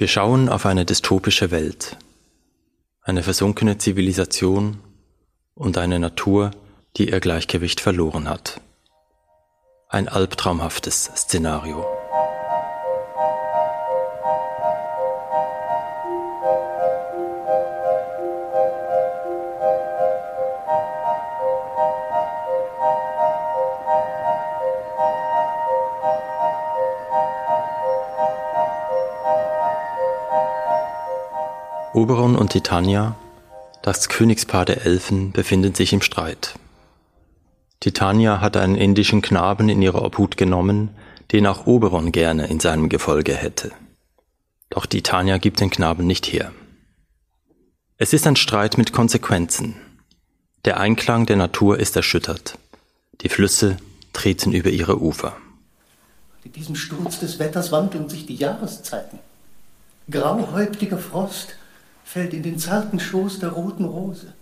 Wir schauen auf eine dystopische Welt, eine versunkene Zivilisation und eine Natur, die ihr Gleichgewicht verloren hat. Ein albtraumhaftes Szenario. Oberon und Titania, das Königspaar der Elfen, befinden sich im Streit. Titania hat einen indischen Knaben in ihre Obhut genommen, den auch Oberon gerne in seinem Gefolge hätte. Doch Titania gibt den Knaben nicht her. Es ist ein Streit mit Konsequenzen. Der Einklang der Natur ist erschüttert. Die Flüsse treten über ihre Ufer. Mit diesem Sturz des Wetters wandeln sich die Jahreszeiten. Grauhäuptiger Frost, fällt in den zarten Schoß der roten Rose.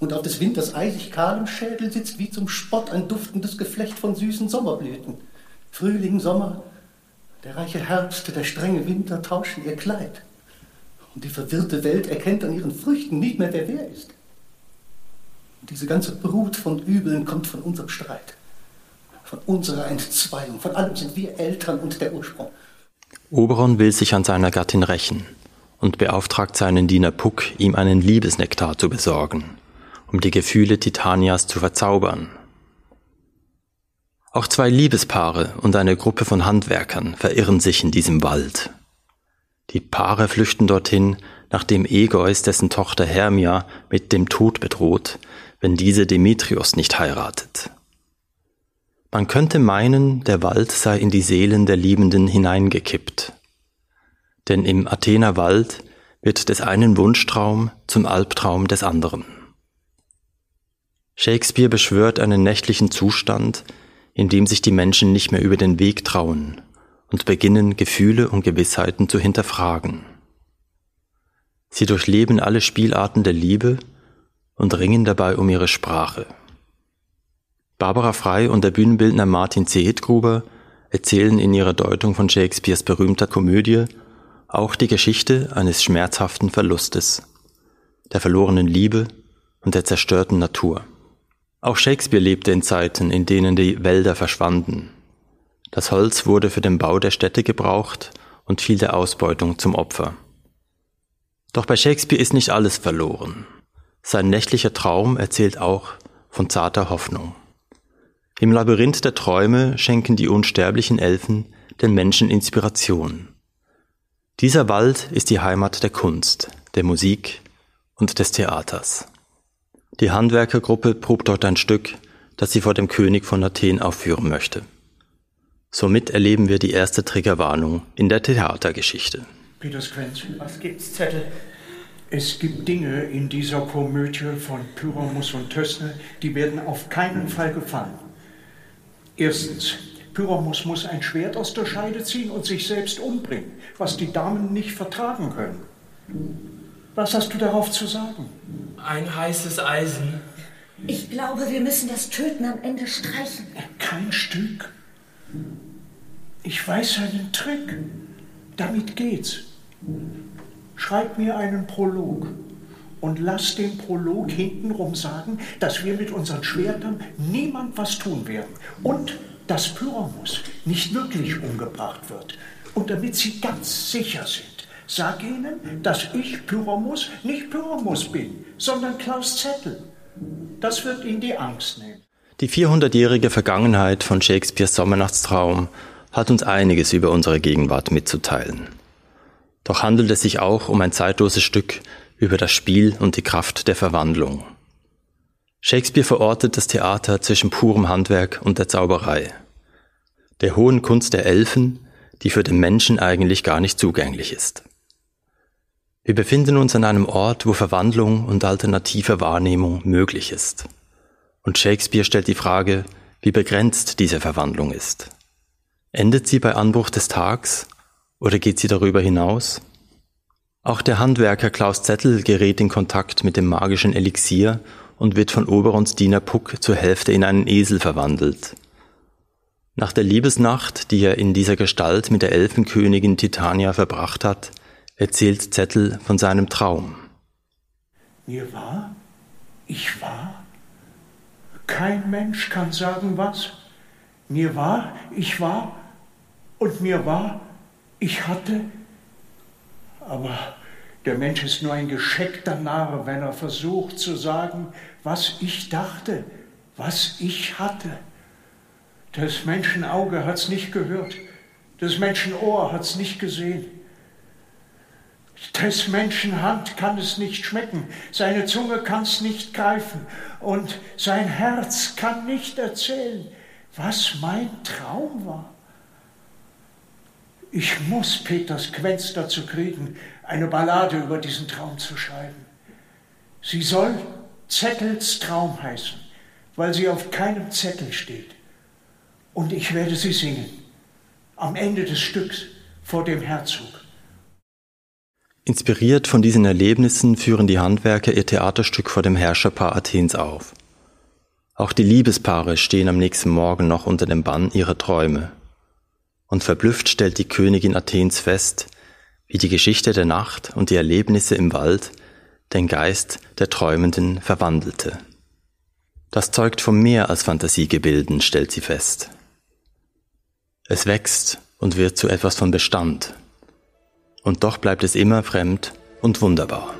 Und auf des Winters eisig kahlem Schädel sitzt wie zum Spott ein duftendes Geflecht von süßen Sommerblüten. Frühling, Sommer, der reiche Herbst, der strenge Winter tauschen ihr Kleid. Und die verwirrte Welt erkennt an ihren Früchten nicht mehr, wer wer ist. Und diese ganze Brut von Übeln kommt von unserem Streit, von unserer Entzweiung. Von allem sind wir Eltern und der Ursprung. Oberon will sich an seiner Gattin rächen und beauftragt seinen Diener Puck, ihm einen Liebesnektar zu besorgen, um die Gefühle Titanias zu verzaubern. Auch zwei Liebespaare und eine Gruppe von Handwerkern verirren sich in diesem Wald. Die Paare flüchten dorthin, nachdem Egeus dessen Tochter Hermia mit dem Tod bedroht, wenn diese Demetrios nicht heiratet. Man könnte meinen, der Wald sei in die Seelen der Liebenden hineingekippt denn im Athener Wald wird des einen Wunschtraum zum Albtraum des anderen. Shakespeare beschwört einen nächtlichen Zustand, in dem sich die Menschen nicht mehr über den Weg trauen und beginnen Gefühle und Gewissheiten zu hinterfragen. Sie durchleben alle Spielarten der Liebe und ringen dabei um ihre Sprache. Barbara Frey und der Bühnenbildner Martin Zehedgruber erzählen in ihrer Deutung von Shakespeares berühmter Komödie auch die Geschichte eines schmerzhaften Verlustes, der verlorenen Liebe und der zerstörten Natur. Auch Shakespeare lebte in Zeiten, in denen die Wälder verschwanden. Das Holz wurde für den Bau der Städte gebraucht und fiel der Ausbeutung zum Opfer. Doch bei Shakespeare ist nicht alles verloren. Sein nächtlicher Traum erzählt auch von zarter Hoffnung. Im Labyrinth der Träume schenken die unsterblichen Elfen den Menschen Inspiration. Dieser Wald ist die Heimat der Kunst, der Musik und des Theaters. Die Handwerkergruppe probt dort ein Stück, das sie vor dem König von Athen aufführen möchte. Somit erleben wir die erste Triggerwarnung in der Theatergeschichte. Peter Squenz, was gibt's, Zettel? Es gibt Dinge in dieser Komödie von Pyramus und Tössner, die werden auf keinen Fall gefallen. Erstens, Pyramus muss ein Schwert aus der Scheide ziehen und sich selbst umbringen, was die Damen nicht vertragen können. Was hast du darauf zu sagen? Ein heißes Eisen. Ich glaube, wir müssen das Töten am Ende streichen. Kein Stück. Ich weiß einen Trick. Damit geht's. Schreib mir einen Prolog und lass den Prolog hintenrum sagen, dass wir mit unseren Schwertern niemand was tun werden. Und dass Pyramus nicht wirklich umgebracht wird. Und damit Sie ganz sicher sind, sag ihnen, dass ich Pyramus nicht Pyramus bin, sondern Klaus Zettel. Das wird Ihnen die Angst nehmen. Die 400-jährige Vergangenheit von Shakespeares Sommernachtstraum hat uns einiges über unsere Gegenwart mitzuteilen. Doch handelt es sich auch um ein zeitloses Stück über das Spiel und die Kraft der Verwandlung. Shakespeare verortet das Theater zwischen purem Handwerk und der Zauberei, der hohen Kunst der Elfen, die für den Menschen eigentlich gar nicht zugänglich ist. Wir befinden uns an einem Ort, wo Verwandlung und alternative Wahrnehmung möglich ist. Und Shakespeare stellt die Frage, wie begrenzt diese Verwandlung ist. Endet sie bei Anbruch des Tags oder geht sie darüber hinaus? Auch der Handwerker Klaus Zettel gerät in Kontakt mit dem magischen Elixier und wird von Oberons Diener Puck zur Hälfte in einen Esel verwandelt. Nach der Liebesnacht, die er in dieser Gestalt mit der Elfenkönigin Titania verbracht hat, erzählt Zettel von seinem Traum. Mir war, ich war. Kein Mensch kann sagen was. Mir war, ich war und mir war, ich hatte. Aber der Mensch ist nur ein gescheckter Narr, wenn er versucht zu sagen, was ich dachte, was ich hatte. Das Menschenauge hat's nicht gehört, das Menschenohr hat's nicht gesehen. Des Menschen Hand kann es nicht schmecken, seine Zunge kann es nicht greifen und sein Herz kann nicht erzählen, was mein Traum war. Ich muss Peters Quenz dazu kriegen, eine Ballade über diesen Traum zu schreiben. Sie soll Zettels Traum heißen, weil sie auf keinem Zettel steht. Und ich werde sie singen, am Ende des Stücks vor dem Herzog. Inspiriert von diesen Erlebnissen führen die Handwerker ihr Theaterstück vor dem Herrscherpaar Athens auf. Auch die Liebespaare stehen am nächsten Morgen noch unter dem Bann ihrer Träume. Und verblüfft stellt die Königin Athens fest, wie die Geschichte der Nacht und die Erlebnisse im Wald den Geist der Träumenden verwandelte. Das zeugt von mehr als Fantasiegebilden, stellt sie fest. Es wächst und wird zu etwas von Bestand. Und doch bleibt es immer fremd und wunderbar.